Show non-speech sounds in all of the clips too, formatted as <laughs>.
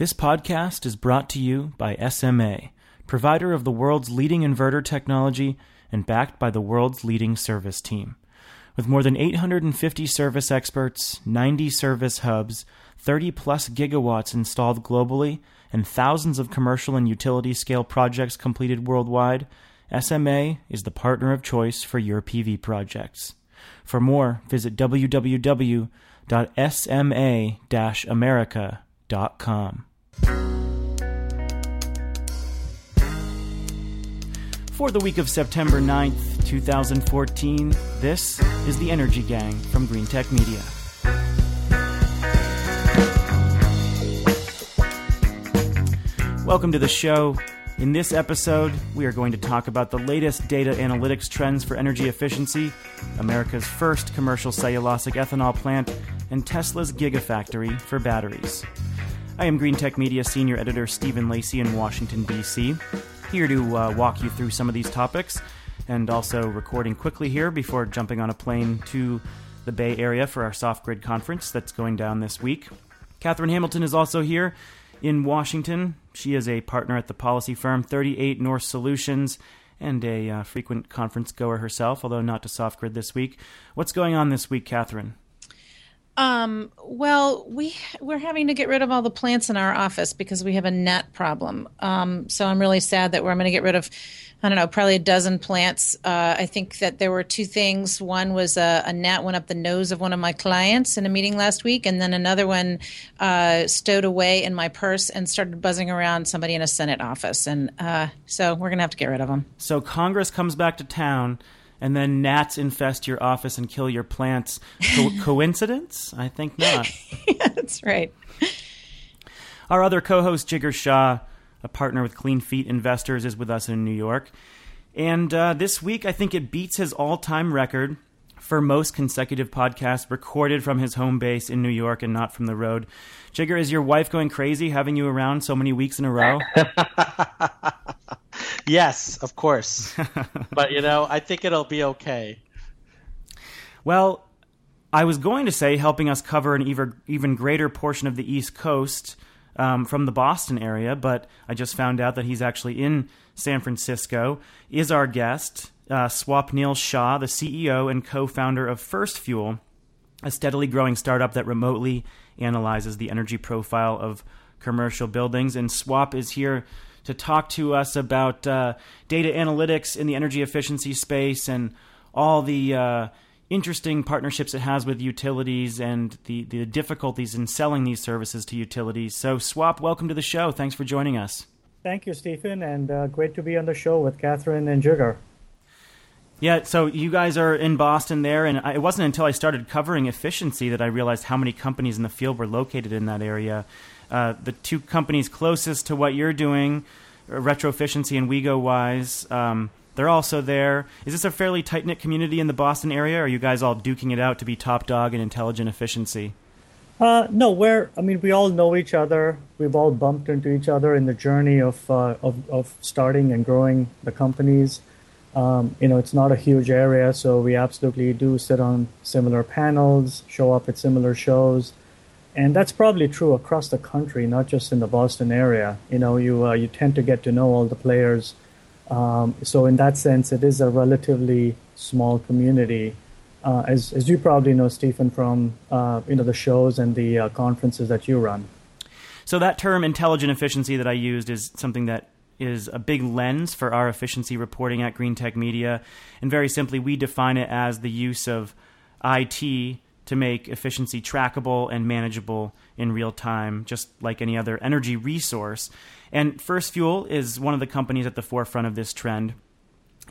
This podcast is brought to you by SMA, provider of the world's leading inverter technology and backed by the world's leading service team. With more than 850 service experts, 90 service hubs, 30 plus gigawatts installed globally, and thousands of commercial and utility scale projects completed worldwide, SMA is the partner of choice for your PV projects. For more, visit www.sma-america.com. For the week of September 9th, 2014, this is the Energy Gang from Greentech Media. Welcome to the show. In this episode, we are going to talk about the latest data analytics trends for energy efficiency, America's first commercial cellulosic ethanol plant, and Tesla's Gigafactory for batteries. I am Greentech Media Senior Editor Stephen Lacey in Washington, D.C., here to uh, walk you through some of these topics and also recording quickly here before jumping on a plane to the Bay Area for our SoftGrid conference that's going down this week. Katherine Hamilton is also here in Washington. She is a partner at the policy firm 38 North Solutions and a uh, frequent conference goer herself, although not to SoftGrid this week. What's going on this week, Katherine? Um, well, we we're having to get rid of all the plants in our office because we have a net problem. Um, so I'm really sad that we're going to get rid of I don't know, probably a dozen plants. Uh, I think that there were two things. One was a, a, went up the nose of one of my clients in a meeting last week, and then another one uh, stowed away in my purse and started buzzing around somebody in a Senate office. And uh, so we're going to have to get rid of them. So Congress comes back to town and then gnats infest your office and kill your plants. Co- <laughs> coincidence? I think not. <laughs> yeah, that's right. Our other co host, Jigar Shah, a partner with Clean Feet Investors, is with us in New York. And uh, this week, I think it beats his all time record for most consecutive podcasts recorded from his home base in New York and not from the road. Jigar, is your wife going crazy having you around so many weeks in a row? <laughs> yes, of course. <laughs> but, you know, I think it'll be okay. Well, I was going to say helping us cover an even, even greater portion of the East Coast um, from the Boston area, but I just found out that he's actually in San Francisco, is our guest, uh, Swapnil Shah, the CEO and co founder of FirstFuel, a steadily growing startup that remotely analyzes the energy profile of commercial buildings. And Swap is here to talk to us about uh, data analytics in the energy efficiency space and all the uh, interesting partnerships it has with utilities and the, the difficulties in selling these services to utilities. So, Swap, welcome to the show. Thanks for joining us. Thank you, Stephen, and uh, great to be on the show with Katherine and Jigar. Yeah, so you guys are in Boston there, and it wasn't until I started covering efficiency that I realized how many companies in the field were located in that area. Uh, the two companies closest to what you're doing, Retroficiency and WeGoWise, um, they're also there. Is this a fairly tight knit community in the Boston area? Or are you guys all duking it out to be top dog in intelligent efficiency? Uh, no, we're. I mean, we all know each other. We've all bumped into each other in the journey of uh, of, of starting and growing the companies. Um, you know, it's not a huge area, so we absolutely do sit on similar panels, show up at similar shows, and that's probably true across the country, not just in the Boston area. You know, you uh, you tend to get to know all the players um, so in that sense, it is a relatively small community. Uh, as, as you probably know, Stephen, from uh, you know the shows and the uh, conferences that you run. So that term intelligent efficiency that I used is something that is a big lens for our efficiency reporting at Greentech Media, and very simply, we define it as the use of IT to make efficiency trackable and manageable in real time, just like any other energy resource. And FirstFuel is one of the companies at the forefront of this trend.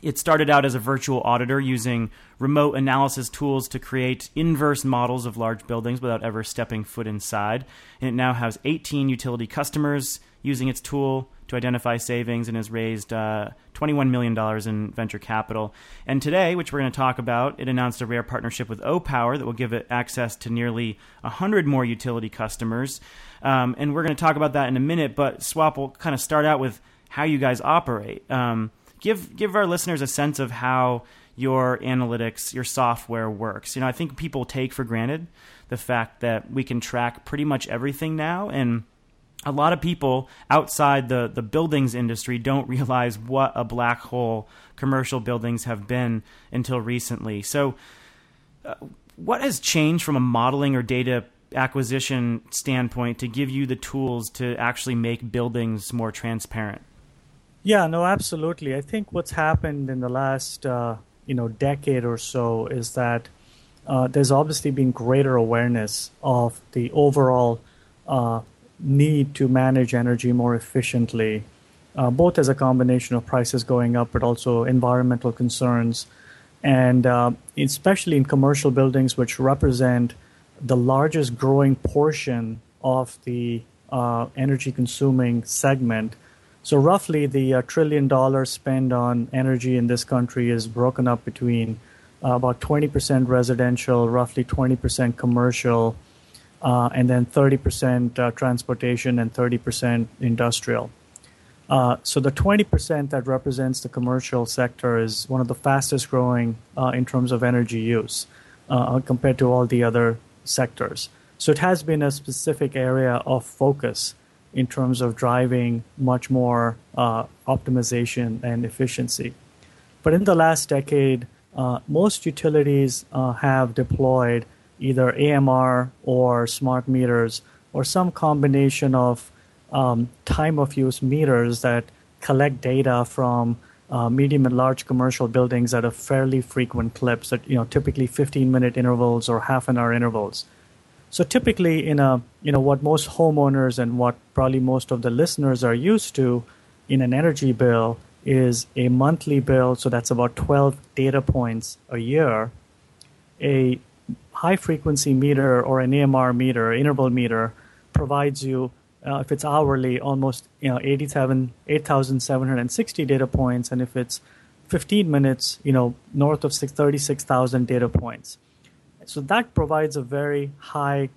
It started out as a virtual auditor using remote analysis tools to create inverse models of large buildings without ever stepping foot inside. And it now has 18 utility customers using its tool to identify savings and has raised uh, $21 million in venture capital. And today, which we're going to talk about, it announced a rare partnership with Opower that will give it access to nearly 100 more utility customers. Um, and we're going to talk about that in a minute, but Swap will kind of start out with how you guys operate. Um, give, give our listeners a sense of how your analytics, your software works. You know, I think people take for granted the fact that we can track pretty much everything now. And a lot of people outside the, the buildings industry don't realize what a black hole commercial buildings have been until recently. So, uh, what has changed from a modeling or data acquisition standpoint to give you the tools to actually make buildings more transparent? Yeah, no, absolutely. I think what's happened in the last uh, you know decade or so is that uh, there's obviously been greater awareness of the overall uh, need to manage energy more efficiently, uh, both as a combination of prices going up, but also environmental concerns, and uh, especially in commercial buildings, which represent the largest growing portion of the uh, energy consuming segment. So, roughly, the uh, trillion dollars spent on energy in this country is broken up between uh, about 20% residential, roughly 20% commercial, uh, and then 30% uh, transportation and 30% industrial. Uh, so, the 20% that represents the commercial sector is one of the fastest growing uh, in terms of energy use compared to all the other sectors. So it has been a specific area of focus in terms of driving much more uh, optimization and efficiency. But in the last decade, uh, most utilities uh, have deployed either AMR or smart meters or some combination of um, time of use meters that collect data from uh, medium and large commercial buildings at a fairly frequent clips at you know typically 15 minute intervals or half an hour intervals. So typically in a you know what most homeowners and what probably most of the listeners are used to in an energy bill is a monthly bill so that's about 12 data points a year a high frequency meter or an AMR meter interval meter provides you uh, if it's hourly, almost you know 87, 8,760 data points, and if it's 15 minutes, you know north of 36,000 data points. So that provides a very high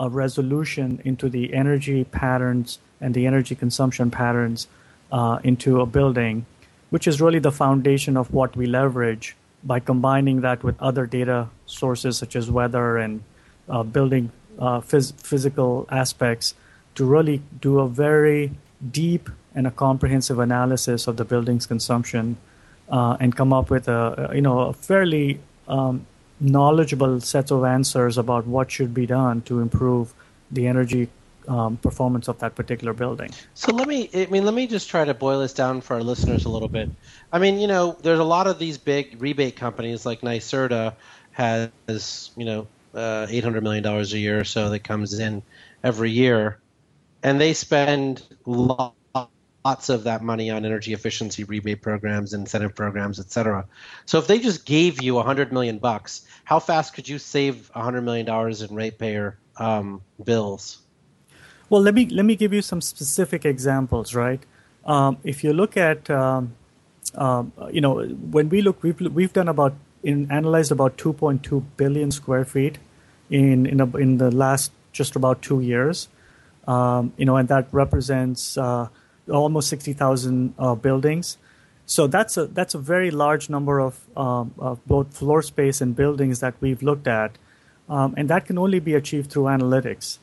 uh, resolution into the energy patterns and the energy consumption patterns uh, into a building, which is really the foundation of what we leverage by combining that with other data sources such as weather and uh, building uh, phys- physical aspects to really do a very deep and a comprehensive analysis of the building's consumption uh, and come up with a you know a fairly um, knowledgeable set of answers about what should be done to improve the energy um, performance of that particular building. So let me, I mean, let me just try to boil this down for our listeners a little bit. I mean, you know, there's a lot of these big rebate companies like NYSERDA has, you know, uh, $800 million a year or so that comes in every year and they spend lots of that money on energy efficiency rebate programs, incentive programs, et cetera. So if they just gave you a hundred million bucks, how fast could you save a hundred million dollars in ratepayer um, bills? Well, let me let me give you some specific examples. Right, um, if you look at um, um, you know when we look, we've we've done about in analyzed about 2.2 billion square feet in in, a, in the last just about two years um, you know, and that represents uh, almost 60,000 uh, buildings. So that's a that's a very large number of, um, of, both floor space and buildings that we've looked at, um, and that can only be achieved through analytics.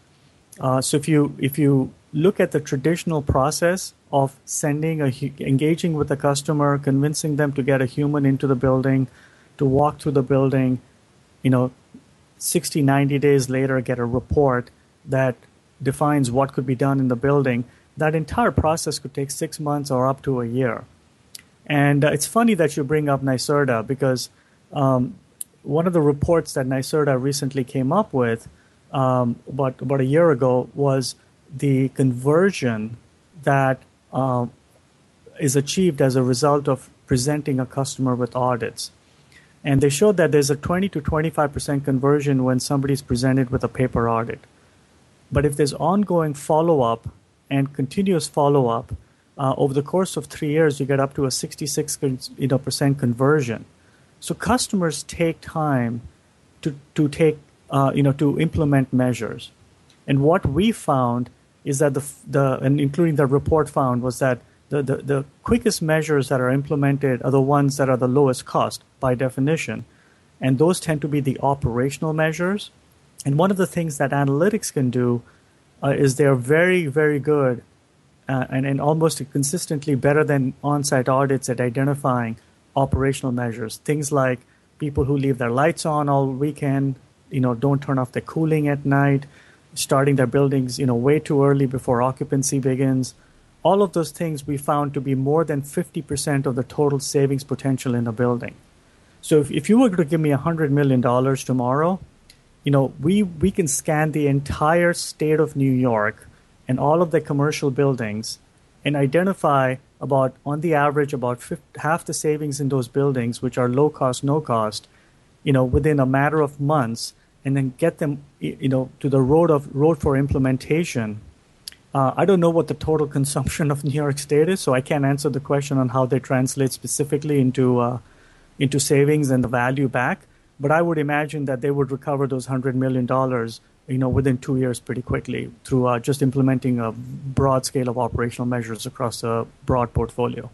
Uh, so if you if you look at the traditional process of sending a engaging with a customer, convincing them to get a human into the building, to walk through the building, you know, 60, 90 days later get a report that defines what could be done in the building, that entire process could take six months or up to a year. And uh, it's funny that you bring up NYSERDA because um, one of the reports that NYSERDA recently came up with um, about, about a year ago was the conversion that uh, is achieved as a result of presenting a customer with audits. And they showed that there's a 20 to 25% conversion when somebody's presented with a paper audit. But if there's ongoing follow up and continuous follow up, uh, over the course of three years, you get up to a 66 you know, percent conversion. So customers take time to, to take, uh, you know, to implement measures. And what we found is that the, the and including the report found was that the, the, the quickest measures that are implemented are the ones that are the lowest cost by definition. And those tend to be the operational measures and one of the things that analytics can do uh, is they're very, very good uh, and, and almost consistently better than on site audits at identifying operational measures. Things like people who leave their lights on all weekend, you know, don't turn off the cooling at night, starting their buildings, you know, way too early before occupancy begins. All of those things we found to be more than 50% of the total savings potential in a building. So if, if you were to give me $100 million tomorrow, you know, we, we can scan the entire state of New York and all of the commercial buildings and identify about, on the average, about 50, half the savings in those buildings, which are low cost, no cost, you know, within a matter of months, and then get them, you know, to the road of road for implementation. Uh, I don't know what the total consumption of New York State is, so I can't answer the question on how they translate specifically into uh, into savings and the value back. But I would imagine that they would recover those hundred million dollars you know, within two years pretty quickly through uh, just implementing a broad scale of operational measures across a broad portfolio.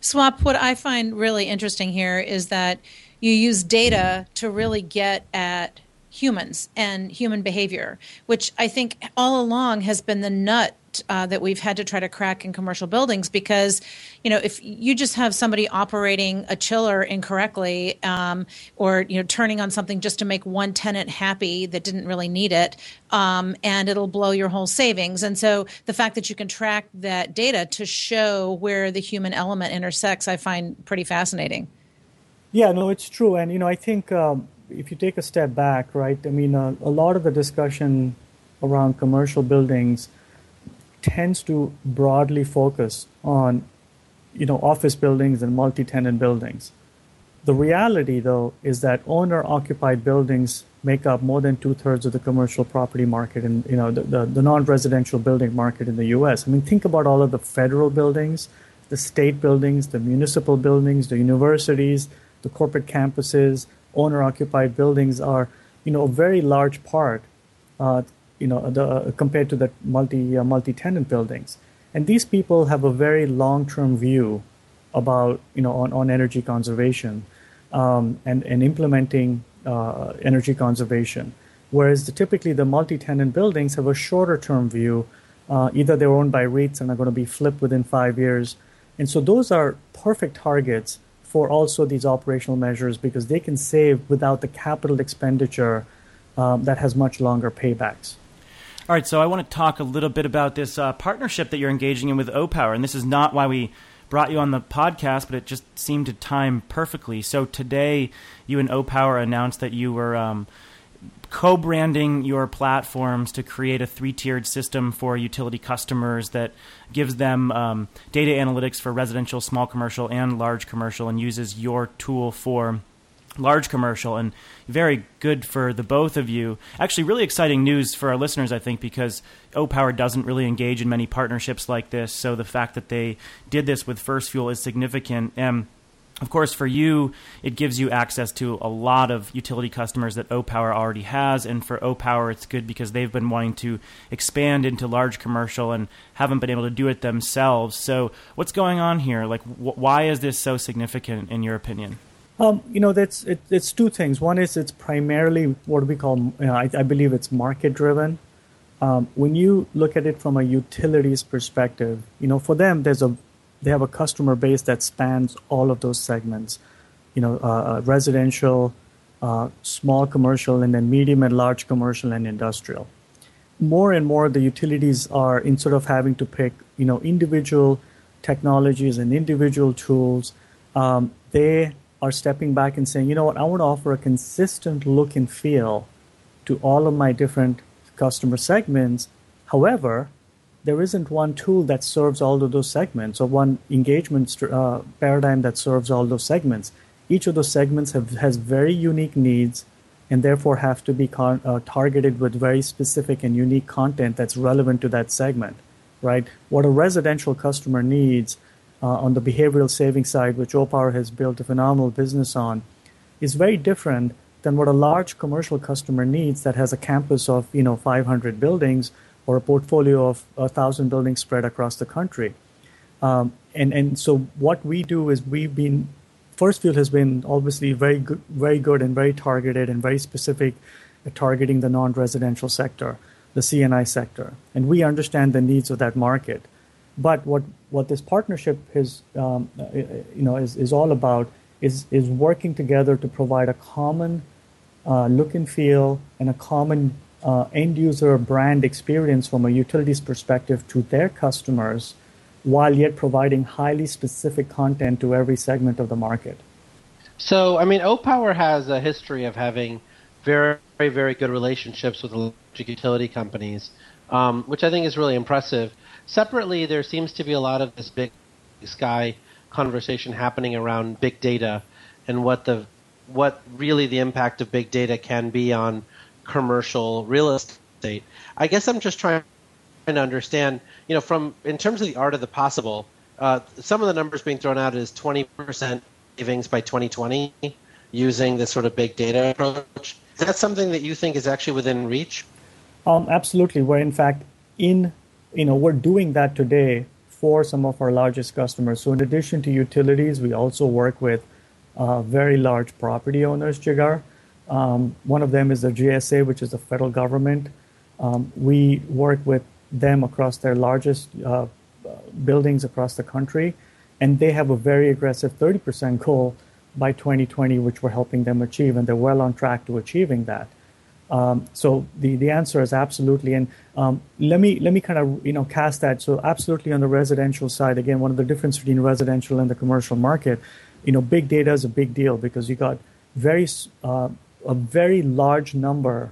Swap, what I find really interesting here is that you use data to really get at humans and human behavior, which I think all along has been the nut uh, that we've had to try to crack in commercial buildings because, you know, if you just have somebody operating a chiller incorrectly um, or, you know, turning on something just to make one tenant happy that didn't really need it, um, and it'll blow your whole savings. And so the fact that you can track that data to show where the human element intersects, I find pretty fascinating. Yeah, no, it's true. And, you know, I think um, if you take a step back, right, I mean, uh, a lot of the discussion around commercial buildings tends to broadly focus on you know office buildings and multi-tenant buildings. The reality, though, is that owner-occupied buildings make up more than two-thirds of the commercial property market and you know the, the, the non-residential building market in the U.S. I mean, think about all of the federal buildings, the state buildings, the municipal buildings, the universities, the corporate campuses. Owner-occupied buildings are you know a very large part uh, you know, the, uh, compared to the multi uh, multi-tenant buildings. And these people have a very long-term view about you know on, on energy conservation um, and and implementing uh, energy conservation. Whereas the, typically the multi-tenant buildings have a shorter-term view. Uh, either they're owned by REITs and are going to be flipped within five years, and so those are perfect targets for also these operational measures because they can save without the capital expenditure um, that has much longer paybacks. All right, so I want to talk a little bit about this uh, partnership that you're engaging in with Opower, and this is not why we brought you on the podcast, but it just seemed to time perfectly. So today, you and Opower announced that you were um, co-branding your platforms to create a three-tiered system for utility customers that gives them um, data analytics for residential, small commercial, and large commercial, and uses your tool for large commercial and very good for the both of you. Actually, really exciting news for our listeners, I think, because Opower doesn't really engage in many partnerships like this. So the fact that they did this with FirstFuel is significant. And of course, for you, it gives you access to a lot of utility customers that Opower already has. And for Opower, it's good because they've been wanting to expand into large commercial and haven't been able to do it themselves. So, what's going on here? Like, wh- why is this so significant, in your opinion? Um, you know, that's it, it's two things. One is it's primarily what we call, you know, I, I, believe it's market driven. Um, when you look at it from a utilities perspective, you know, for them, there's a they have a customer base that spans all of those segments. You know, uh, uh residential, uh, small commercial, and then medium and large commercial and industrial. More and more, the utilities are instead of having to pick, you know, individual technologies and individual tools, um, they are stepping back and saying, you know what, I want to offer a consistent look and feel to all of my different customer segments. However, there isn't one tool that serves all of those segments or one engagement uh, paradigm that serves all those segments. Each of those segments have, has very unique needs and therefore have to be con- uh, targeted with very specific and unique content that's relevant to that segment, right? What a residential customer needs uh, on the behavioral savings side, which Opower has built a phenomenal business on, is very different than what a large commercial customer needs that has a campus of you know 500 buildings or a portfolio of a thousand buildings spread across the country. Um, and and so what we do is we've been FirstFuel has been obviously very good, very good and very targeted and very specific at targeting the non-residential sector. the C&I sector, and we understand the needs of that market. But what what this partnership is, um, uh, you know, is, is all about is is working together to provide a common uh, look and feel and a common uh, end user brand experience from a utilities perspective to their customers, while yet providing highly specific content to every segment of the market. So, I mean, Opower has a history of having very, very, very good relationships with electric utility companies, um, which I think is really impressive. Separately, there seems to be a lot of this big sky conversation happening around big data and what the what really the impact of big data can be on commercial real estate. I guess I'm just trying to understand, you know, from in terms of the art of the possible, uh, some of the numbers being thrown out is 20% savings by 2020 using this sort of big data approach. Is that something that you think is actually within reach? Um, absolutely. We're in fact in, you know, we're doing that today for some of our largest customers. So in addition to utilities, we also work with uh, very large property owners, Jigar. Um, one of them is the GSA, which is the federal government. Um, we work with them across their largest uh, buildings across the country, and they have a very aggressive 30% goal by 2020, which we're helping them achieve, and they're well on track to achieving that. Um, so the, the answer is absolutely. And um, let me let me kind of you know cast that. So absolutely on the residential side, again, one of the difference between residential and the commercial market, you know, big data is a big deal because you got very uh, a very large number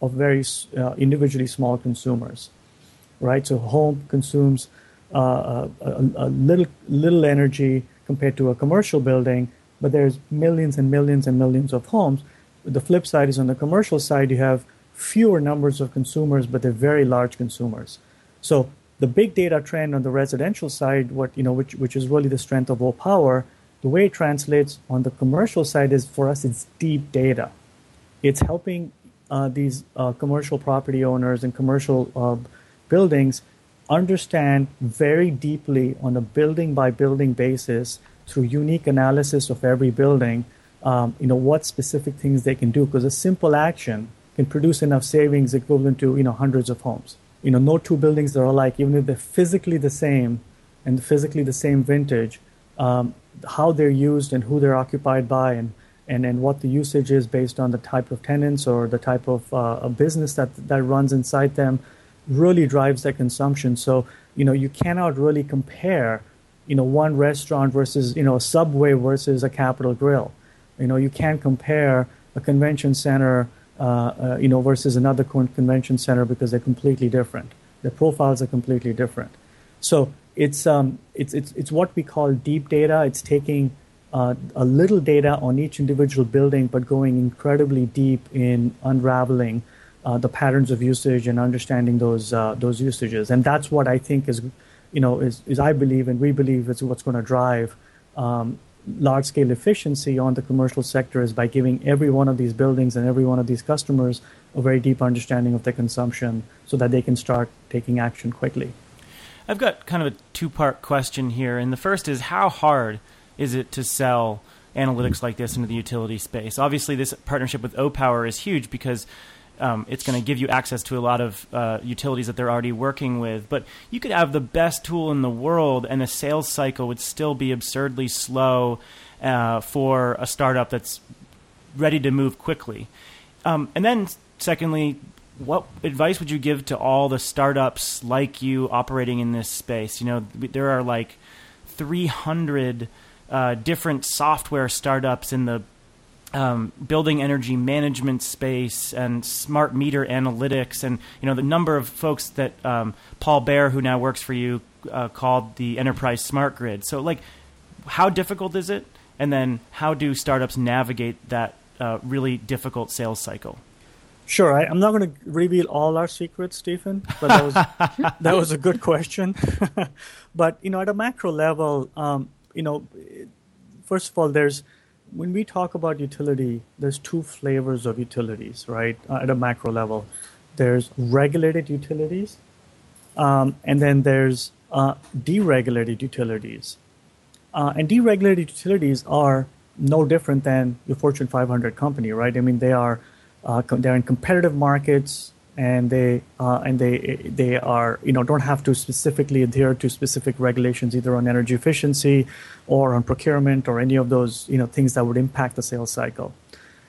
of very uh, individually small consumers, right? So home consumes uh, a, a, little little energy compared to a commercial building, but there's millions and millions and millions of homes the flip side is on the commercial side, you have fewer numbers of consumers, but they're very large consumers. So the big data trend on the residential side, what you know, which which is really the strength of Opower, the way it translates on the commercial side is for us, it's deep data. It's helping uh, these uh, commercial property owners and commercial uh, buildings understand very deeply on a building by building basis through unique analysis of every building um, you know, what specific things they can do because a simple action can produce enough savings equivalent to, you know, hundreds of homes. You know, no two buildings that are alike, even if they're physically the same and physically the same vintage, um, how they're used and who they're occupied by and, and, and what the usage is based on the type of tenants or the type of uh, business that, that runs inside them really drives their consumption. So, you know, you cannot really compare, you know, one restaurant versus, you know, a Subway versus a Capital Grille you know, you can't compare a convention center, uh, uh, you know, versus another convention center because they're completely different. The profiles are completely different. So it's um, it's it's it's what we call deep data. It's taking uh, a little data on each individual building, but going incredibly deep in unraveling uh, the patterns of usage and understanding those uh, those usages. And that's what I think is, you know, is, is I believe and we believe is what's going to drive um, large scale efficiency on the commercial sector is by giving every one of these buildings and every one of these customers a very deep understanding of their consumption so that they can start taking action quickly. I've got kind of a two part question here. And the first is how hard is it to sell analytics like this into the utility space? Obviously, this partnership with Opower is huge because um, it's going to give you access to a lot of uh, utilities that they're already working with. But you could have the best tool in the world, and the sales cycle would still be absurdly slow uh, for a startup that's ready to move quickly. Um, and then, secondly, what advice would you give to all the startups like you operating in this space? You know, there are like 300 uh, different software startups in the um, building energy management space and smart meter analytics, and you know the number of folks that um, Paul Baier, who now works for you, uh, called the enterprise smart grid. So, like, how difficult is it? And then, how do startups navigate that uh, really difficult sales cycle? Sure, I, am not going to reveal all our secrets, Stephen, but that was <laughs> that was a good question. <laughs> but you know, at a macro level, um, you know, first of all, there's when we talk about utility, there's two flavors of utilities, right? Uh, at a macro level, there's regulated utilities, um, and then there's uh, deregulated utilities. Uh, and deregulated utilities are no different than your Fortune 500 company, right? I mean, they are uh, they're in competitive markets. And they uh, and they they are you know don't have to specifically adhere to specific regulations either on energy efficiency or on procurement or any of those you know things that would impact the sales cycle.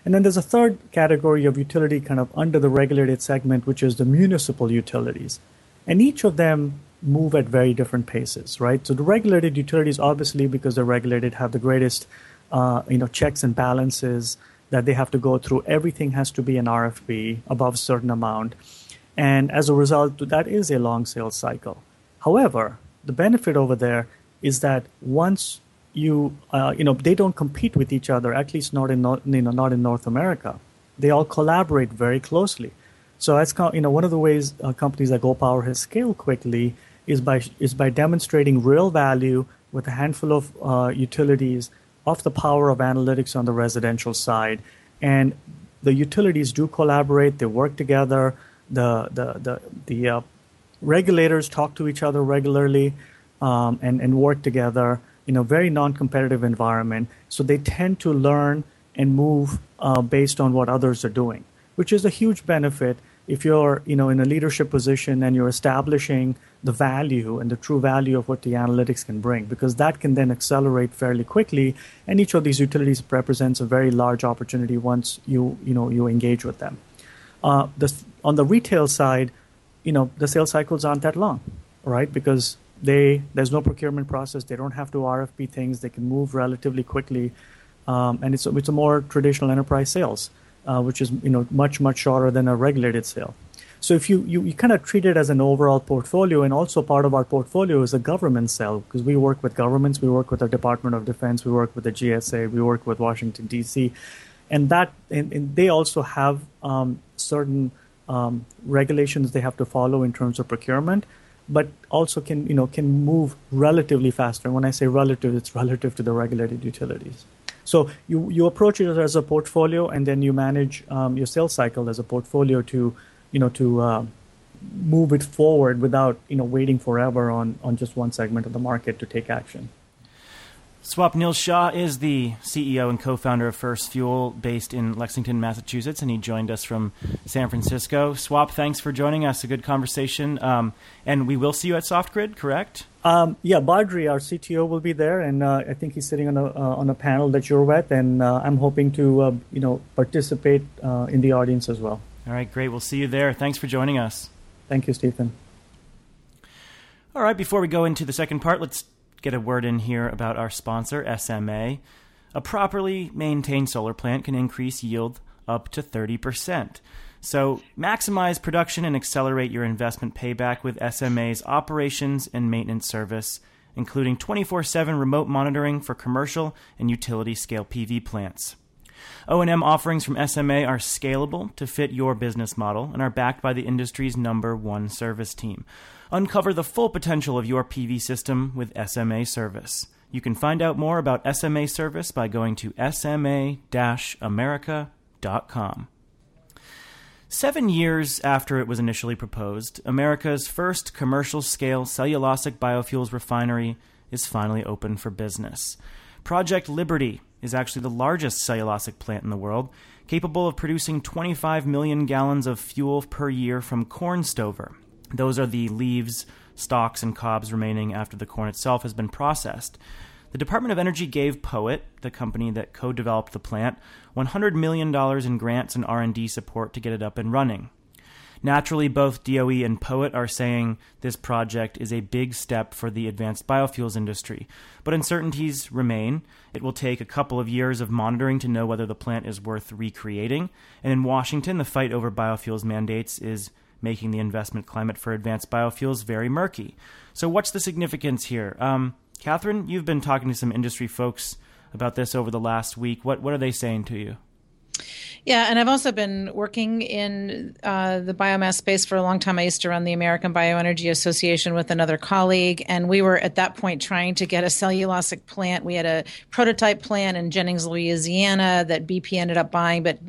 And then there's a third category of utility kind of under the regulated segment, which is the municipal utilities. And each of them move at very different paces, right? So the regulated utilities, obviously, because they're regulated, have the greatest, uh, you know, checks and balances that they have to go through. Everything has to be an RFP above a certain amount. And as a result, that is a long sales cycle. However, the benefit over there is that once you, uh, you know, they don't compete with each other, at least not in, you know, not in North America. They all collaborate very closely. So that's, you know, one of the ways uh, companies like Opower has scaled quickly is by, is by demonstrating real value with a handful of uh, utilities of the power of analytics on the residential side. And the utilities do collaborate, they work together, the, the, the, the uh, regulators talk to each other regularly um, and, and work together in a very non competitive environment. So they tend to learn and move uh, based on what others are doing, which is a huge benefit if you're you know in a leadership position and you're establishing the value and the true value of what the analytics can bring because that can then accelerate fairly quickly and each of these utilities represents a very large opportunity once you you know you engage with them. Uh, the, on the retail side you know the sales cycles aren't that long right? Because they there's no procurement process they don't have to rfp things they can move relatively quickly um, and it's, it's a more traditional enterprise sales uh, which is you know much much shorter than a regulated sale so if you, you, you kind of treat it as an overall portfolio, and also part of our portfolio is a government cell because we work with governments, we work with the Department of Defense, we work with the GSA, we work with Washington D.C., and that and, and they also have um, certain um, regulations they have to follow in terms of procurement, but also can you know can move relatively faster. And when I say relative, it's relative to the regulated utilities. So you you approach it as a portfolio, and then you manage um, your sales cycle as a portfolio to you know, to uh, move it forward without, you know, waiting forever on, on just one segment of the market to take action. Swapnil Shah is the CEO and co-founder of FirstFuel, based in Lexington, Massachusetts, and he joined us from San Francisco. Swap, thanks for joining us. A good conversation, um, and we will see you at SoftGrid, correct? Um, yeah, Badri, our CTO, will be there, and uh, I think he's sitting on a uh, on a panel that you're with, and uh, I'm hoping to uh, you know participate uh, in the audience as well. All right, great. We'll see you there. Thanks for joining us. Thank you, Stephen. All right, before we go into the second part, let's get a word in here about our sponsor, SMA. A properly maintained solar plant can increase yield up to 30%. So, maximize production and accelerate your investment payback with SMA's operations and maintenance service, including 24 7 remote monitoring for commercial and utility scale PV plants. O&M offerings from SMA are scalable to fit your business model and are backed by the industry's number one service team. Uncover the full potential of your PV system with SMA Service. You can find out more about SMA Service by going to sma-america.com. Seven years after it was initially proposed, America's first commercial scale cellulosic biofuels refinery is finally open for business. Project Liberty is actually the largest cellulosic plant in the world, capable of producing 25 million gallons of fuel per year from corn stover. Those are the leaves, stalks, and cobs remaining after the corn itself has been processed. The Department of Energy gave POET, the company that co-developed the plant, $100 million in grants and R&D support to get it up and running. Naturally, both DOE and POET are saying this project is a big step for the advanced biofuels industry, but uncertainties remain. It will take a couple of years of monitoring to know whether the plant is worth recreating, and in Washington, the fight over biofuels mandates is making the investment climate for advanced biofuels very murky. So, what's the significance here? Um, Katherine, you've been talking to some industry folks about this over the last week. What what are they saying to you? Yeah, and I've also been working in uh, the biomass space for a long time. I used to run the American Bioenergy Association with another colleague, and we were at that point trying to get a cellulosic plant. We had a prototype plant in Jennings, Louisiana that BP ended up buying, but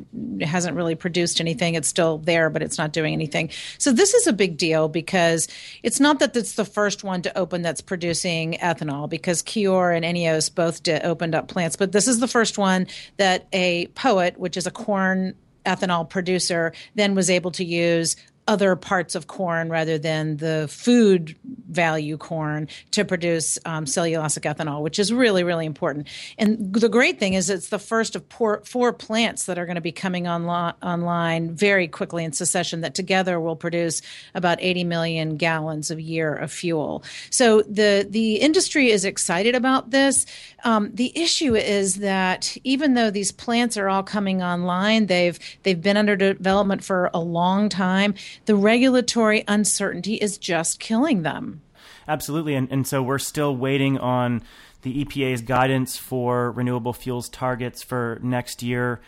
hasn't really produced anything. It's still there, but it's not doing anything. So this is a big deal because it's not that it's the first one to open that's producing ethanol, because KiOR and INEOS both opened up plants, but this is the first one that a POET, which is a corn ethanol producer then was able to use other parts of corn rather than the food value corn to produce um, cellulosic ethanol, which is really, really important. And the great thing is it's the first of four, four plants that are going to be coming online very quickly in succession that together will produce about 80 million gallons a year of fuel. So the, the industry is excited about this. Um, the issue is that even though these plants are all coming online, they've, they've been under development for a long time the regulatory uncertainty is just killing them. Absolutely. And, and so we're still waiting on the EPA's guidance for renewable fuels targets for next year.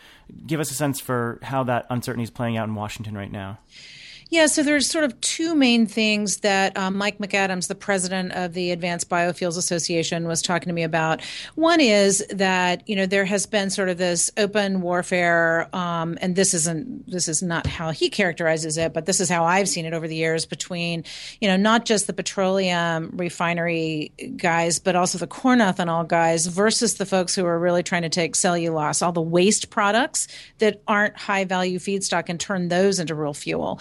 Give us a sense for how that uncertainty is playing out in Washington right now. Yeah, so there's sort of two main things that um, Mike McAdams, the president of the Advanced Biofuels Association, was talking to me about. One is that you know there has been sort of this open warfare, um, and this isn't this is not how he characterizes it, but this is how I've seen it over the years between you know not just the petroleum refinery guys, but also the corn ethanol guys versus the folks who are really trying to take cellulose, all the waste products that aren't high value feedstock, and turn those into real fuel.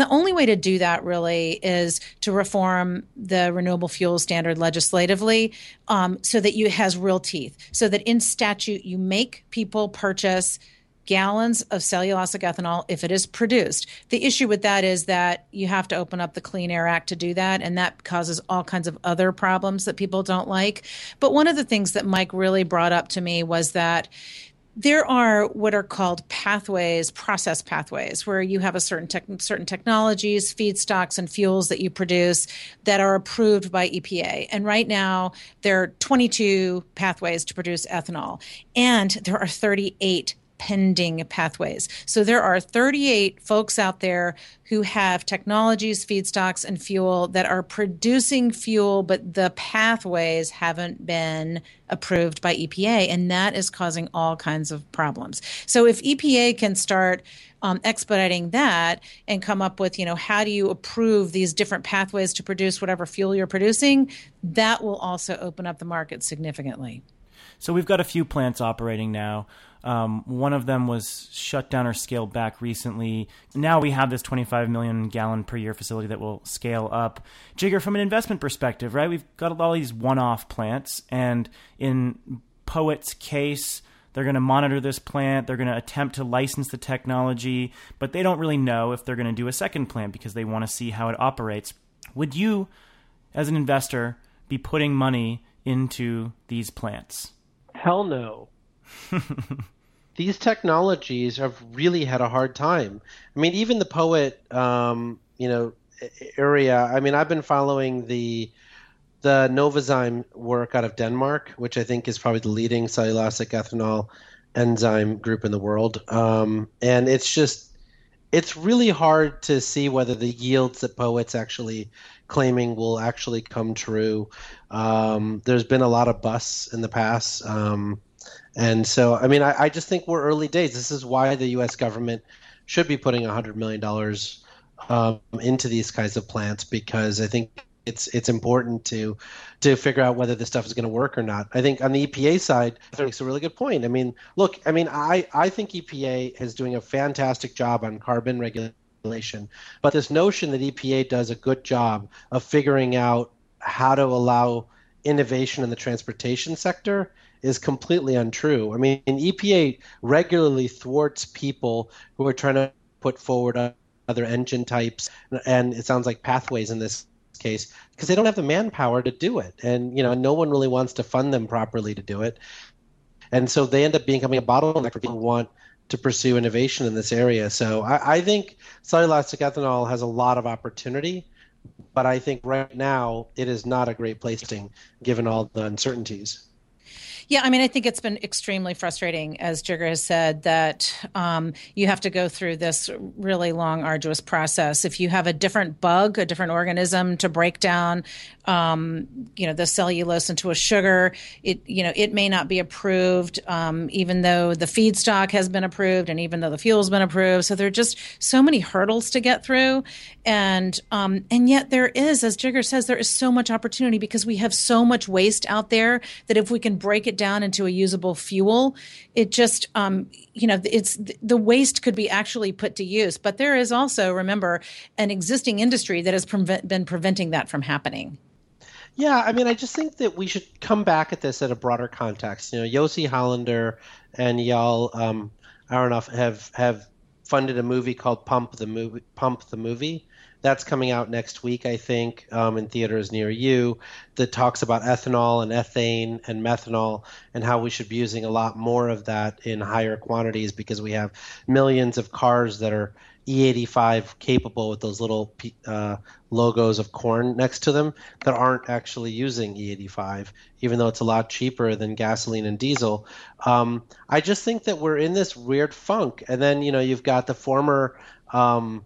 The only way to do that really is to reform the renewable fuel standard legislatively um, so that you has real teeth, so that in statute you make people purchase gallons of cellulosic ethanol if it is produced. The issue with that is that you have to open up the Clean Air Act to do that, and that causes all kinds of other problems that people don't like. But one of the things that Mike really brought up to me was that there are what are called pathways, process pathways, where you have a certain certain technologies, feedstocks, and fuels that you produce that are approved by EPA. And right now, there are 22 pathways to produce ethanol, and there are 38 pending pathways. So there are 38 folks out there who have technologies, feedstocks, and fuel that are producing fuel, but the pathways haven't been approved by EPA, and that is causing all kinds of problems. So if EPA can start um, expediting that and come up with, you know, how do you approve these different pathways to produce whatever fuel you're producing, that will also open up the market significantly. So we've got a few plants operating now. Um, one of them was shut down or scaled back recently. Now we have this 25 million gallon per year facility that will scale up. Jigar, from an investment perspective, right? We've got all these one off plants, and in Poet's case, they're going to monitor this plant. They're going to attempt to license the technology, but they don't really know if they're going to do a second plant because they want to see how it operates. Would you, as an investor, be putting money into these plants? Hell no. <laughs> these technologies have really had a hard time. I mean, even the poet, um, you know, area. I mean, I've been following the the Novozymes work out of Denmark, which I think is probably the leading cellulosic ethanol enzyme group in the world. Um, and it's just, it's really hard to see whether the yields that Poet's actually claiming will actually come true. Um, there's been a lot of busts in the past. Um, and so, I mean, I, I, just think we're early days. This is why the U.S. government should be putting $100 million um, into these kinds of plants because I think it's it's important to to figure out whether this stuff is going to work or not. I think on the EPA side, makes a really good point. I mean, look, I mean, I I think EPA is doing a fantastic job on carbon regulation, but this notion that EPA does a good job of figuring out how to allow innovation in the transportation sector is completely untrue. I mean, EPA regularly thwarts people who are trying to put forward other engine types, and it sounds like pathways in this case because they don't have the manpower to do it, and you know, no one really wants to fund them properly to do it, and so they end up becoming a bottleneck for people who want to pursue innovation in this area. So I, I think cellulosic ethanol has a lot of opportunity but I think right now it is not a great placing given all the uncertainties. Yeah, I mean, I think it's been extremely frustrating, as Jigar has said, that um, you have to go through this really long, arduous process. If you have a different bug, a different organism to break down, um, you know, the cellulose into a sugar, it you know it may not be approved, um, even though the feedstock has been approved and even though the fuel's been approved. So there are just so many hurdles to get through, and um, and yet there is, as Jigar says, there is so much opportunity because we have so much waste out there that if we can break it down into a usable fuel, it just, um, you know, it's the waste could be actually put to use. But there is also, remember, an existing industry that has been preventing that from happening. Yeah, I mean, I just think that we should come back at this at a broader context. You know, Yossi Hollander and Eyal um, Aronoff have have funded a movie called Pump the movie. Pump the movie. That's coming out next week, I think, um, in theaters near you. That talks about ethanol and ethane and methanol and how we should be using a lot more of that in higher quantities because we have millions of cars that are E85 capable with those little uh, logos of corn next to them that aren't actually using E85, even though it's a lot cheaper than gasoline and diesel. Um, I just think that we're in this weird funk. And then, you know, you've got the former. Um,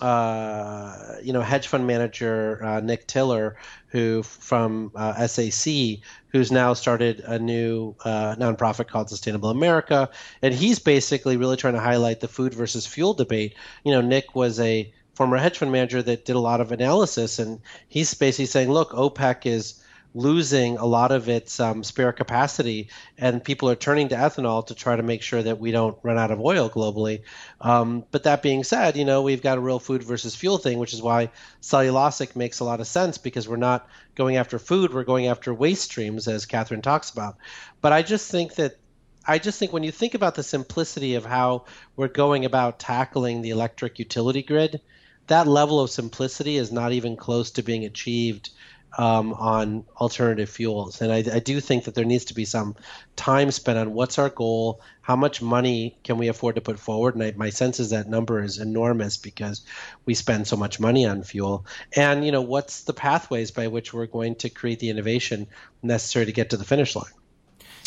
uh, you know, hedge fund manager uh, Nick Tiller, who from uh, SAC, who's now started a new uh, nonprofit called Sustainable America, and he's basically really trying to highlight the food versus fuel debate. You know, Nick was a former hedge fund manager that did a lot of analysis, and he's basically saying, look, OPEC is losing a lot of its um, spare capacity, and people are turning to ethanol to try to make sure that we don't run out of oil globally. Um, but that being said, you know we've got a real food versus fuel thing, which is why cellulosic makes a lot of sense because we're not going after food, we're going after waste streams, as Katherine talks about. But I just think that I just think when you think about the simplicity of how we're going about tackling the electric utility grid, that level of simplicity is not even close to being achieved um, on alternative fuels. And I, I, do think that there needs to be some time spent on what's our goal, how much money can we afford to put forward. And I, my sense is that number is enormous because we spend so much money on fuel. And you know, what's the pathways by which we're going to create the innovation necessary to get to the finish line?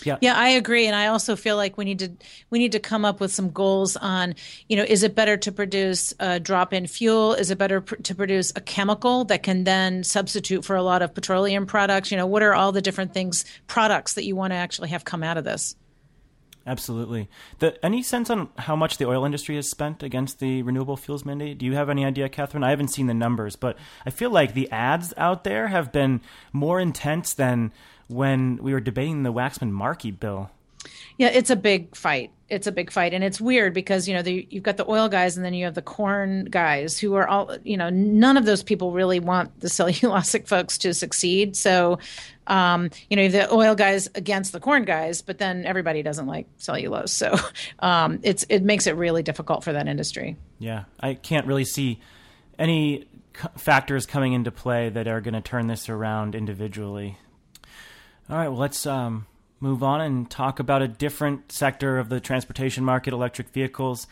Yeah. Yeah, I agree and I also feel like we need to we need to come up with some goals on, you know, is it better to produce a drop-in fuel? Is it better pr- to produce a chemical that can then substitute for a lot of petroleum products? You know, what are all the different things products that you want to actually have come out of this? Absolutely. The, any sense on how much the oil industry has spent against the renewable fuels mandate? Do you have any idea, Katherine? I haven't seen the numbers, but I feel like the ads out there have been more intense than when we were debating the Waxman Markey bill. Yeah, it's a big fight. It's a big fight, and it's weird because you know the, you've got the oil guys, and then you have the corn guys, who are all you know. None of those people really want the <laughs> cellulosic folks to succeed. So, um, you know, the oil guys against the corn guys, but then everybody doesn't like cellulose. So, <laughs> um, it's it makes it really difficult for that industry. Yeah, I can't really see any factors coming into play that are going to turn this around individually. All right, well, let's um, move on and talk about a different sector of the transportation market electric vehicles.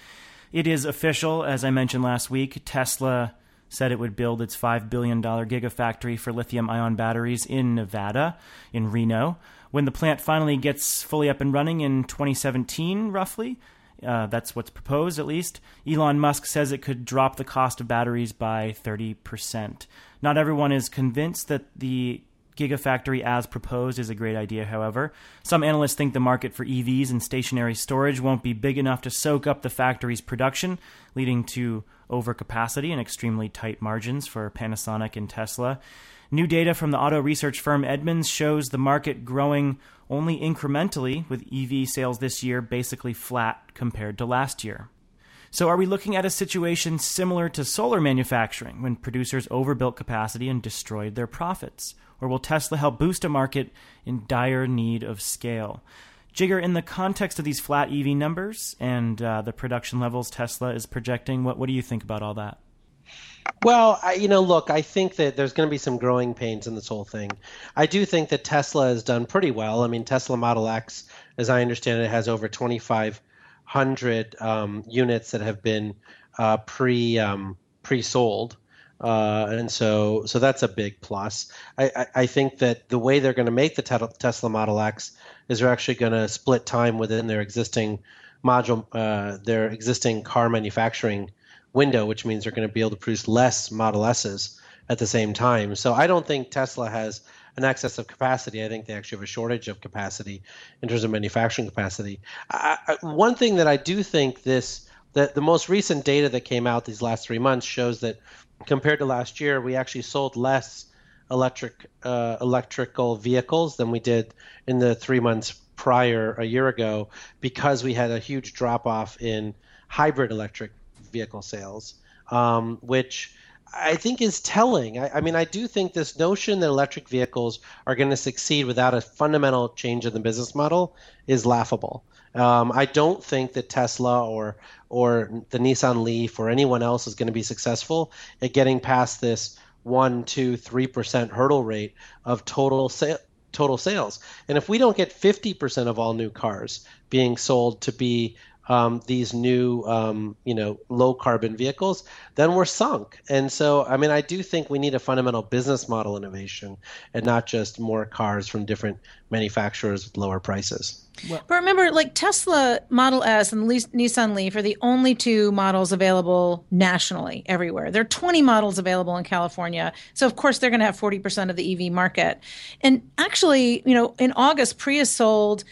It is official, as I mentioned last week. Tesla said it would build its $5 billion gigafactory for lithium ion batteries in Nevada, in Reno. When the plant finally gets fully up and running in 2017, roughly, uh, that's what's proposed at least. Elon Musk says it could drop the cost of batteries by 30%. Not everyone is convinced that the Gigafactory as proposed is a great idea, however. Some analysts think the market for EVs and stationary storage won't be big enough to soak up the factory's production, leading to overcapacity and extremely tight margins for Panasonic and Tesla. New data from the auto research firm Edmunds shows the market growing only incrementally, with EV sales this year basically flat compared to last year. So, are we looking at a situation similar to solar manufacturing when producers overbuilt capacity and destroyed their profits? Or will Tesla help boost a market in dire need of scale? Jigar, in the context of these flat EV numbers and uh, the production levels Tesla is projecting, what, what do you think about all that? Well, I, you know, look, I think that there's going to be some growing pains in this whole thing. I do think that Tesla has done pretty well. I mean, Tesla Model X, as I understand it, has over 2,500 um, units that have been uh, pre um, pre sold. Uh, and so so that's a big plus. I, I, I think that the way they're going to make the Tesla Model X is they're actually going to split time within their existing module, uh, their existing car manufacturing window, which means they're going to be able to produce less Model S's at the same time. So I don't think Tesla has an excess of capacity. I think they actually have a shortage of capacity in terms of manufacturing capacity. I, I, one thing that I do think this that the most recent data that came out these last three months shows that compared to last year, we actually sold less electric uh, electrical vehicles than we did in the three months prior a year ago because we had a huge drop off in hybrid electric vehicle sales, um, which I think is telling. I, I, mean, I do think this notion that electric vehicles are going to succeed without a fundamental change in the business model is laughable. Um, I don't think that Tesla or or the Nissan Leaf or anyone else is going to be successful at getting past this one, two, three percent hurdle rate of total total sales. And if we don't get 50% of all new cars being sold to be um, these new, um, you know, low carbon vehicles, then we're sunk. And so, I mean, I do think we need a fundamental business model innovation and not just more cars from different manufacturers with lower prices. Well, but remember, like Tesla Model S and Nissan Leaf are the only two models available nationally everywhere. There are 20 models available in California. So, of course, they're going to have 40% of the EV market. And actually, you know, in August, Prius sold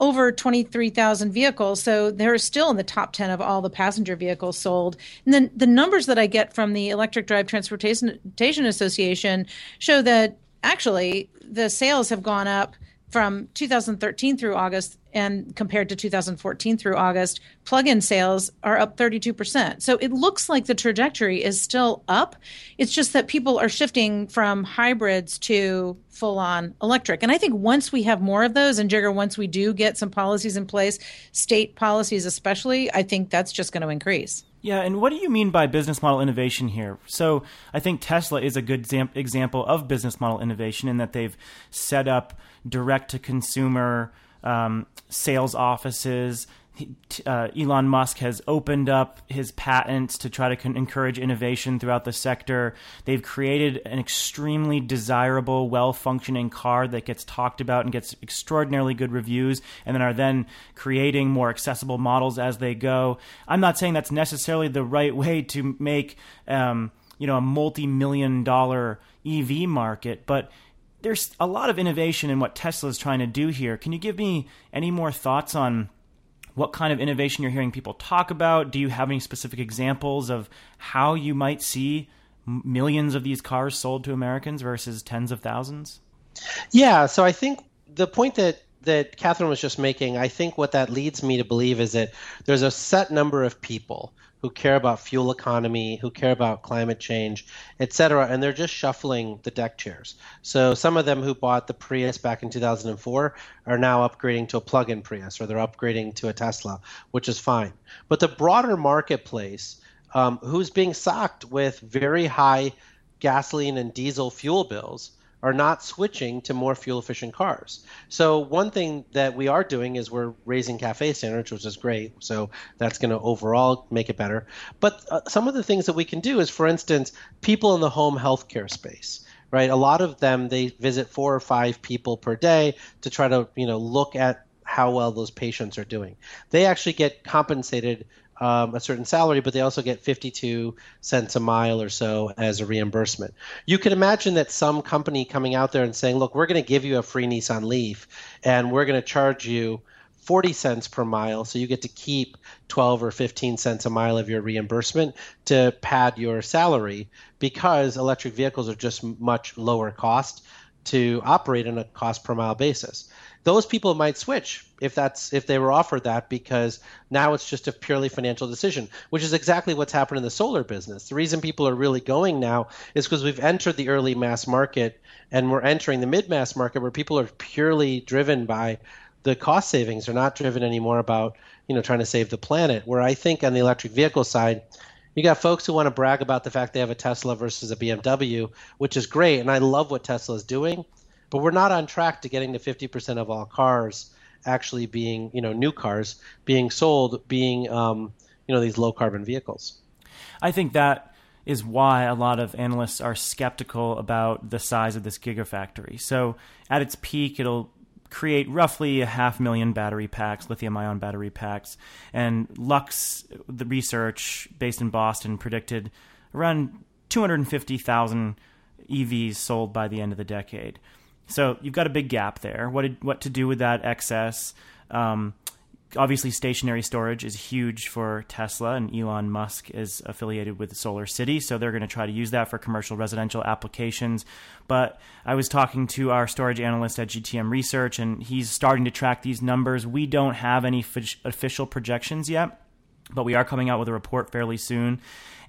over 23,000 vehicles. So they're still in the top 10 of all the passenger vehicles sold. And then the numbers that I get from the Electric Drive Transportation Association show that actually the sales have gone up from 2013 through August and compared to 2014 through August, plug-in sales are up 32%. So it looks like the trajectory is still up. It's just that people are shifting from hybrids to full-on electric. And I think once we have more of those and Jigar once we do get some policies in place, state policies especially, I think that's just going to increase. Yeah, and what do you mean by business model innovation here? So I think Tesla is a good example of business model innovation in that they've set up direct to consumer um, sales offices. Uh, Elon Musk has opened up his patents to try to con- encourage innovation throughout the sector. They've created an extremely desirable, well functioning car that gets talked about and gets extraordinarily good reviews, and then are then creating more accessible models as they go. I'm not saying that's necessarily the right way to make um, you know a multi million dollar EV market, but there's a lot of innovation in what Tesla is trying to do here. Can you give me any more thoughts on what kind of innovation you're hearing people talk about? Do you have any specific examples of how you might see millions of these cars sold to Americans versus tens of thousands? Yeah, so I think the point that that Katherine was just making, I think what that leads me to believe is that there's a set number of people who care about fuel economy, who care about climate change, et cetera, and they're just shuffling the deck chairs. So some of them who bought the Prius back in 2004 are now upgrading to a plug-in Prius, or they're upgrading to a Tesla, which is fine. But the broader marketplace, um, who's being socked with very high gasoline and diesel fuel bills, are not switching to more fuel efficient cars. So one thing that we are doing is we're raising cafe standards, which is great. So that's going to overall make it better. But uh, some of the things that we can do is, for instance, people in the home healthcare space. Right, a lot of them they visit four or five people per day to try to you know look at how well those patients are doing. They actually get compensated um, a certain salary, but they also get 52 cents a mile or so as a reimbursement. You can imagine that some company coming out there and saying, look, we're going to give you a free Nissan Leaf and we're going to charge you 40 cents per mile, so you get to keep 12 or 15 cents a mile of your reimbursement to pad your salary because electric vehicles are just much lower cost to operate on a cost per mile basis those people might switch if that's if they were offered that because now it's just a purely financial decision which is exactly what's happened in the solar business. The reason people are really going now is because we've entered the early mass market and we're entering the mid mass market where people are purely driven by the cost savings. They're not driven anymore about you know trying to save the planet. Where i think on the electric vehicle side you got folks who want to brag about the fact they have a Tesla versus a BMW, which is great, and I love what Tesla is doing but we're not on track to getting to 50% of all cars actually being, you know, new cars being sold, being, um, you know, these low carbon vehicles. I think that is why a lot of analysts are skeptical about the size of this gigafactory. So at its peak, it'll create roughly a half million battery packs, lithium ion battery packs. And Lux, the research based in Boston, predicted around 250,000 EVs sold by the end of the decade. So you've got a big gap there. What did, what to do with that excess? Um, obviously stationary storage is huge for Tesla, and Elon Musk is affiliated with SolarCity, so they're going to try to use that for commercial residential applications. But I was talking to our storage analyst at GTM Research, and he's starting to track these numbers. We don't have any f- official projections yet, but we are coming out with a report fairly soon.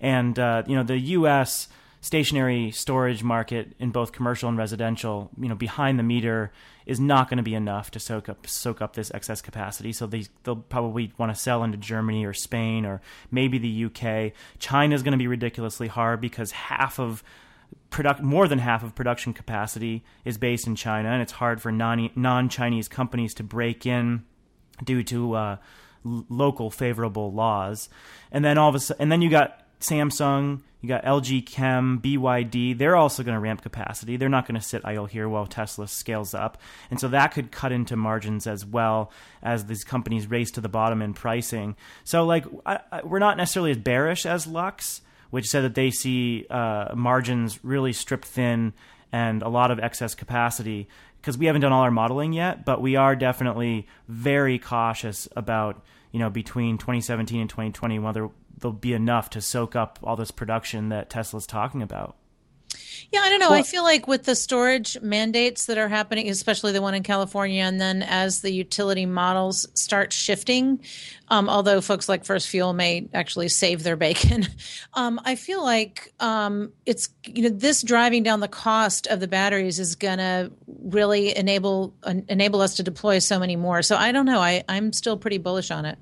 And uh, you know, the U.S stationary storage market in both commercial and residential, you know, behind the meter is not going to be enough to soak up soak up this excess capacity. So they they'll probably want to sell into Germany or Spain or maybe the UK. China is going to be ridiculously hard because half of product more than half of production capacity is based in China, and it's hard for non non Chinese companies to break in due to uh, local favorable laws. And then all of a sudden, and then you got Samsung, you got LG Chem, BYD. They're also going to ramp capacity. They're not going to sit idle here while Tesla scales up. And so that could cut into margins as well as these companies race to the bottom in pricing. So, like, I, I, we're not necessarily as bearish as Lux, which said that they see uh, margins really stripped thin and a lot of excess capacity because we haven't done all our modeling yet, but we are definitely very cautious about you know between 2017 and 2020 whether there'll be enough to soak up all this production that Tesla's talking about. Yeah, I don't know. Well, I feel like with the storage mandates that are happening, especially the one in California, and then as the utility models start shifting, um, although folks like FirstFuel may actually save their bacon, <laughs> um, I feel like um, it's you know this driving down the cost of the batteries is going to really enable uh, enable us to deploy so many more. So I don't know. I I'm still pretty bullish on it.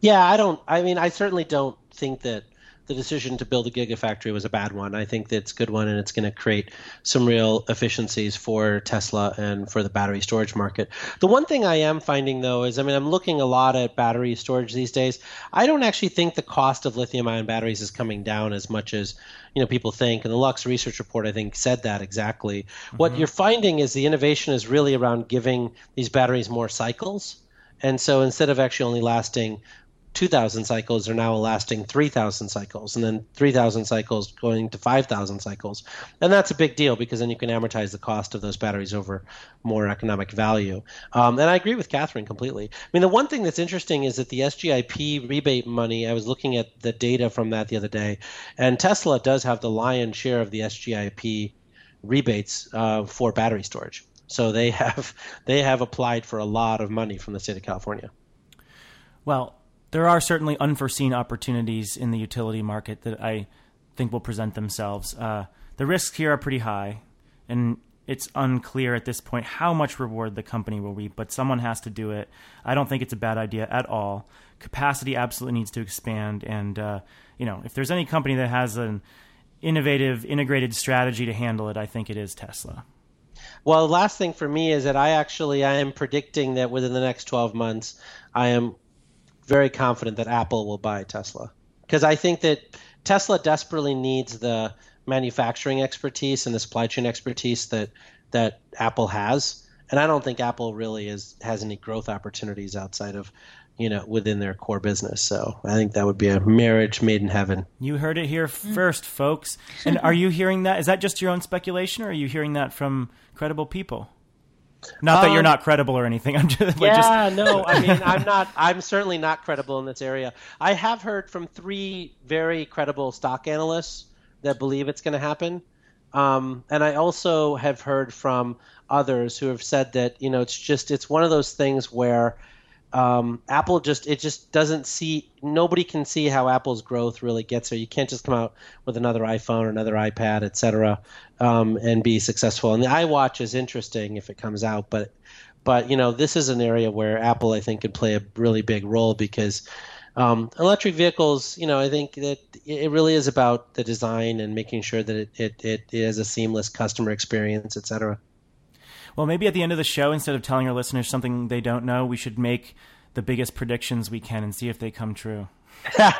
Yeah, I don't. I mean, I certainly don't think that the decision to build a gigafactory was a bad one. I think it's a good one, and it's going to create some real efficiencies for Tesla and for the battery storage market. The one thing I am finding though is, I mean, I'm looking a lot at battery storage these days. I don't actually think the cost of lithium-ion batteries is coming down as much as you know people think. And the Lux Research Report, I think, said that exactly. Mm-hmm. What you're finding is the innovation is really around giving these batteries more cycles. And so instead of actually only lasting 2,000 cycles are now lasting 3,000 cycles, and then 3,000 cycles going to 5,000 cycles. And that's a big deal because then you can amortize the cost of those batteries over more economic value. Um, and I agree with Katherine completely. I mean, the one thing that's interesting is that the SGIP rebate money, I was looking at the data from that the other day, and Tesla does have the lion's share of the SGIP rebates uh, for battery storage. So they <laughs> have they have applied for a lot of money from the state of California. Well, there are certainly unforeseen opportunities in the utility market that I think will present themselves. Uh, the risks here are pretty high, and it's unclear at this point how much reward the company will reap, but someone has to do it. I don't think it's a bad idea at all. Capacity absolutely needs to expand, and uh, you know, if there's any company that has an innovative, integrated strategy to handle it, I think it is Tesla. Well, the last thing for me is that I actually I am predicting that within the next 12 months, I am very confident that Apple will buy Tesla because I think that Tesla desperately needs the manufacturing expertise and the supply chain expertise that that Apple has, and I don't think Apple really is has any growth opportunities outside of you know within their core business. So I think that would be a marriage made in heaven. You heard it here mm. first, folks. And are you hearing that? Is that just your own speculation, or are you hearing that from credible people? Not that you're um, not credible or anything. <laughs> I'm just yeah, just... no. I mean, I'm not. I'm certainly not credible in this area. I have heard from three very credible stock analysts that believe it's going to happen, um, and I also have heard from others who have said that you know it's just it's one of those things where um, Apple just it just doesn't see nobody can see how Apple's growth really gets there. You can't just come out with another iPhone or another iPad, etc., um, and be successful. And the iWatch is interesting if it comes out, but but you know this is an area where Apple I think could play a really big role because um, electric vehicles, you know, I think that it really is about the design and making sure that it it, it is a seamless customer experience, etc. Well, maybe at the end of the show, instead of telling our listeners something they don't know, we should make the biggest predictions we can and see if they come true. <laughs> All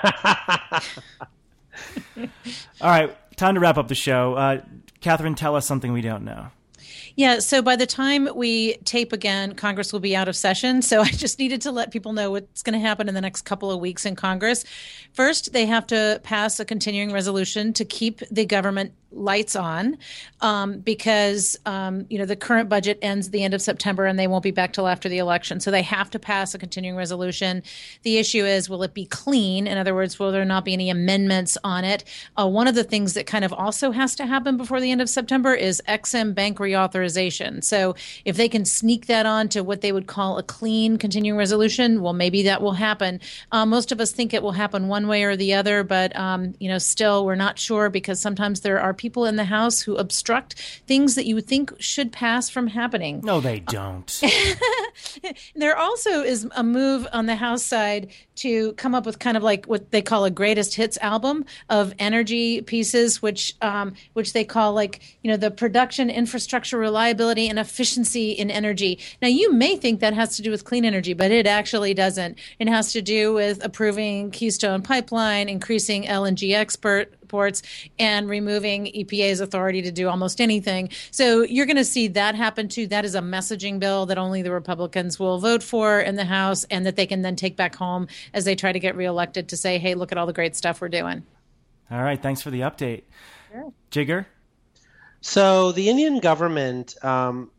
right, time to wrap up the show. Uh, Katherine, tell us something we don't know. Yeah, so by the time we tape again, Congress will be out of session. So <laughs> I just needed to let people know what's going to happen in the next couple of weeks in Congress. First, they have to pass a continuing resolution to keep the government lights on um, because um, you know the current budget ends the end of September and they won't be back till after the election. So they have to pass a continuing resolution. The issue is, will it be clean? In other words, will there not be any amendments on it? Uh, one of the things that kind of also has to happen before the end of September is Ex-Im bank reauthorization. So if they can sneak that on to what they would call a clean continuing resolution, well, maybe that will happen. Uh, most of us think it will happen one way or the other, but um, you know, still we're not sure because sometimes there are people in the House who obstruct things that you think should pass from happening. No, they don't. <laughs> there also is a move on the House side to come up with kind of like what they call a greatest hits album of energy pieces, which um, which they call like you know the production, infrastructure, reliability, and efficiency in energy. Now you may think that has to do with clean energy, but it actually doesn't. It has to do with approving Keystone Pipeline, increasing LNG export ports and removing EPA's authority to do almost anything. So you're going to see that happen too. That is a messaging bill that only the Republicans will vote for in the House and that they can then take back home as they try to get reelected to say, hey, look at all the great stuff we're doing. All right. Thanks for the update. Sure. Jigar? So the Indian government, um,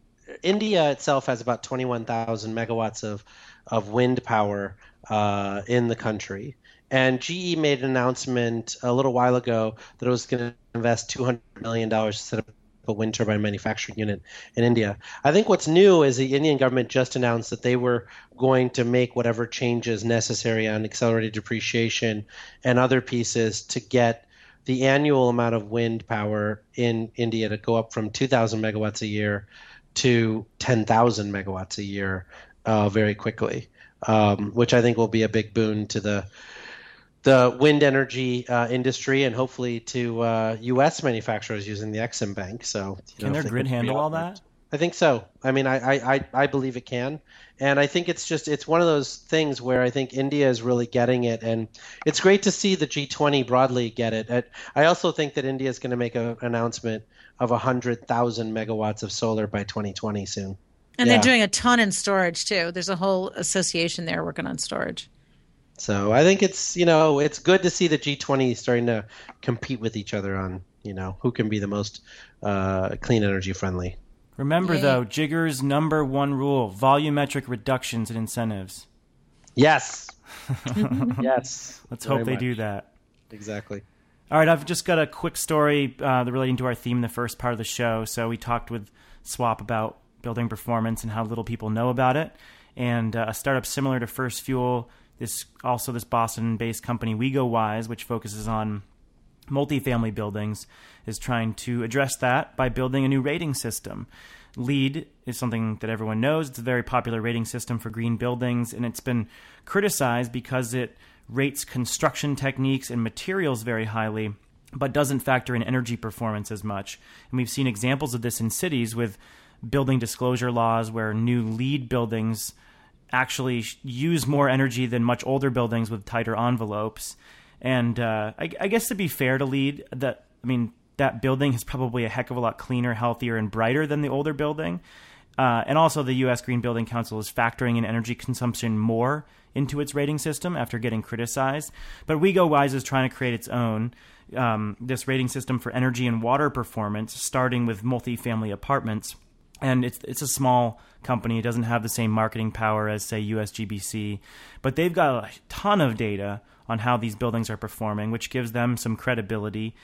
India itself has about 21,000 megawatts of, of wind power uh, in the country. And GE made an announcement a little while ago that it was going to invest $200 million to set up a wind turbine manufacturing unit in India. I think what's new is the Indian government just announced that they were going to make whatever changes necessary on accelerated depreciation and other pieces to get the annual amount of wind power in India to go up from 2,000 megawatts a year to 10,000 megawatts a year uh, very quickly, um, which I think will be a big boon to the the wind energy uh, industry and hopefully to uh, U.S. manufacturers using the Ex-Im Bank. So, you can know, their grid handle all that? I think so. I mean, I, I, I believe it can, and I think it's just it's one of those things where I think India is really getting it, and it's great to see the G20 broadly get it. I also think that India is going to make an announcement of hundred thousand megawatts of solar by 2020 soon. And yeah. they're doing a ton in storage too. There's a whole association there working on storage. So I think it's you know it's good to see the G20 starting to compete with each other on you know who can be the most uh, clean energy friendly. Remember Yay. though, Jigar's number one rule: volumetric reductions in incentives. Yes. <laughs> yes. Let's hope they much. do that. Exactly. All right, I've just got a quick story uh, relating to our theme the first part of the show. So we talked with Swap about building performance and how little people know about it. And uh, a startup similar to FirstFuel this also this Boston-based company WeGoWise, which focuses on multifamily buildings, is trying to address that by building a new rating system. LEED is something that everyone knows. It's a very popular rating system for green buildings, and it's been criticized because it rates construction techniques and materials very highly, but doesn't factor in energy performance as much. And we've seen examples of this in cities with building disclosure laws where new LEED buildings actually use more energy than much older buildings with tighter envelopes. And uh, I, I, guess to be fair to LEED, that I mean that building is probably a heck of a lot cleaner, healthier, and brighter than the older building. Uh, and also, the U.S. Green Building Council is factoring in energy consumption more into its rating system after getting criticized. But WeGoWise is trying to create its own um, this rating system for energy and water performance, starting with multifamily apartments and it's it's a small company. It doesn't have the same marketing power as say USGBC, but they've got a ton of data on how these buildings are performing, which gives them some credibility.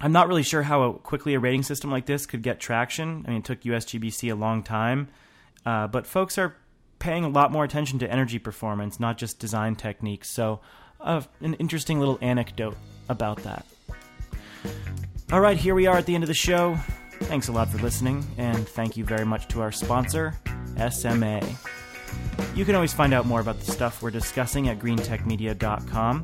I'm not really sure how quickly a rating system like this could get traction. I mean, it took USGBC a long time, uh, but folks are paying a lot more attention to energy performance, not just design techniques. So, uh, an interesting little anecdote about that. All right, here we are at the end of the show. Thanks a lot for listening, and thank you very much to our sponsor, SMA. You can always find out more about the stuff we're discussing at greentechmedia.com.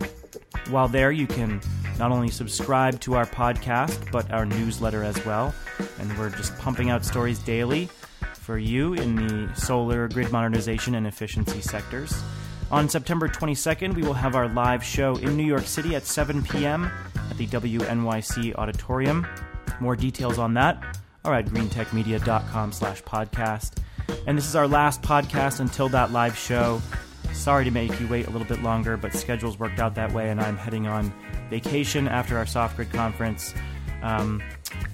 While there, you can not only subscribe to our podcast, but our newsletter as well. And we're just pumping out stories daily for you in the solar, grid modernization, and efficiency sectors. On September 22nd, we will have our live show in New York City at 7 p.m. at the WNYC Auditorium. More details on that or at greentechmedia.com slash podcast. And this is our last podcast until that live show. Sorry to make you wait a little bit longer, but schedules worked out that way, and I'm heading on vacation after our SoftGrid conference. Um,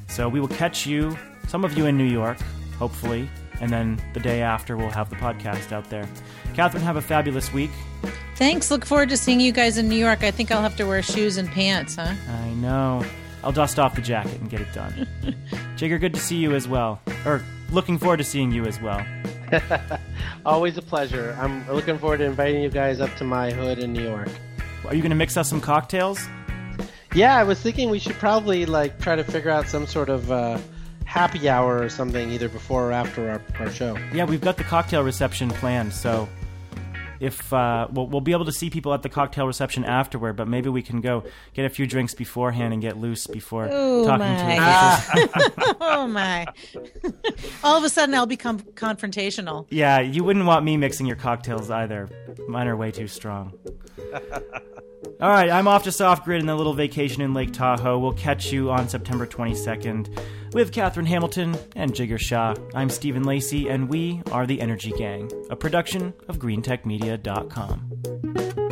so we will catch you, some of you in New York, hopefully, and then the day after we'll have the podcast out there. Katherine, have a fabulous week. Thanks. Look forward to seeing you guys in New York. I think I'll have to wear shoes and pants, huh? I know. I'll dust off the jacket and get it done. <laughs> Jigar, good to see you as well. Or looking forward to seeing you as well. <laughs> Always a pleasure. I'm looking forward to inviting you guys up to my hood in New York. Are you going to mix us some cocktails? Yeah, I was thinking we should probably like try to figure out some sort of uh, happy hour or something either before or after our, our show. Yeah, we've got the cocktail reception planned, so if uh, we'll, we'll be able to see people at the cocktail reception afterward, but maybe we can go get a few drinks beforehand and get loose before Oh, talking my. to people. <laughs> oh my! <laughs> All of a sudden, I'll become confrontational. yeah, you wouldn't want me mixing your cocktails either. Mine are way too strong. <laughs> All right, I'm off to SoftGrid and a little vacation in Lake Tahoe. We'll catch you on September 22nd with Katherine Hamilton and Jigar Shah. I'm Stephen Lacey, and we are the Energy Gang, a production of GreenTechMedia.com.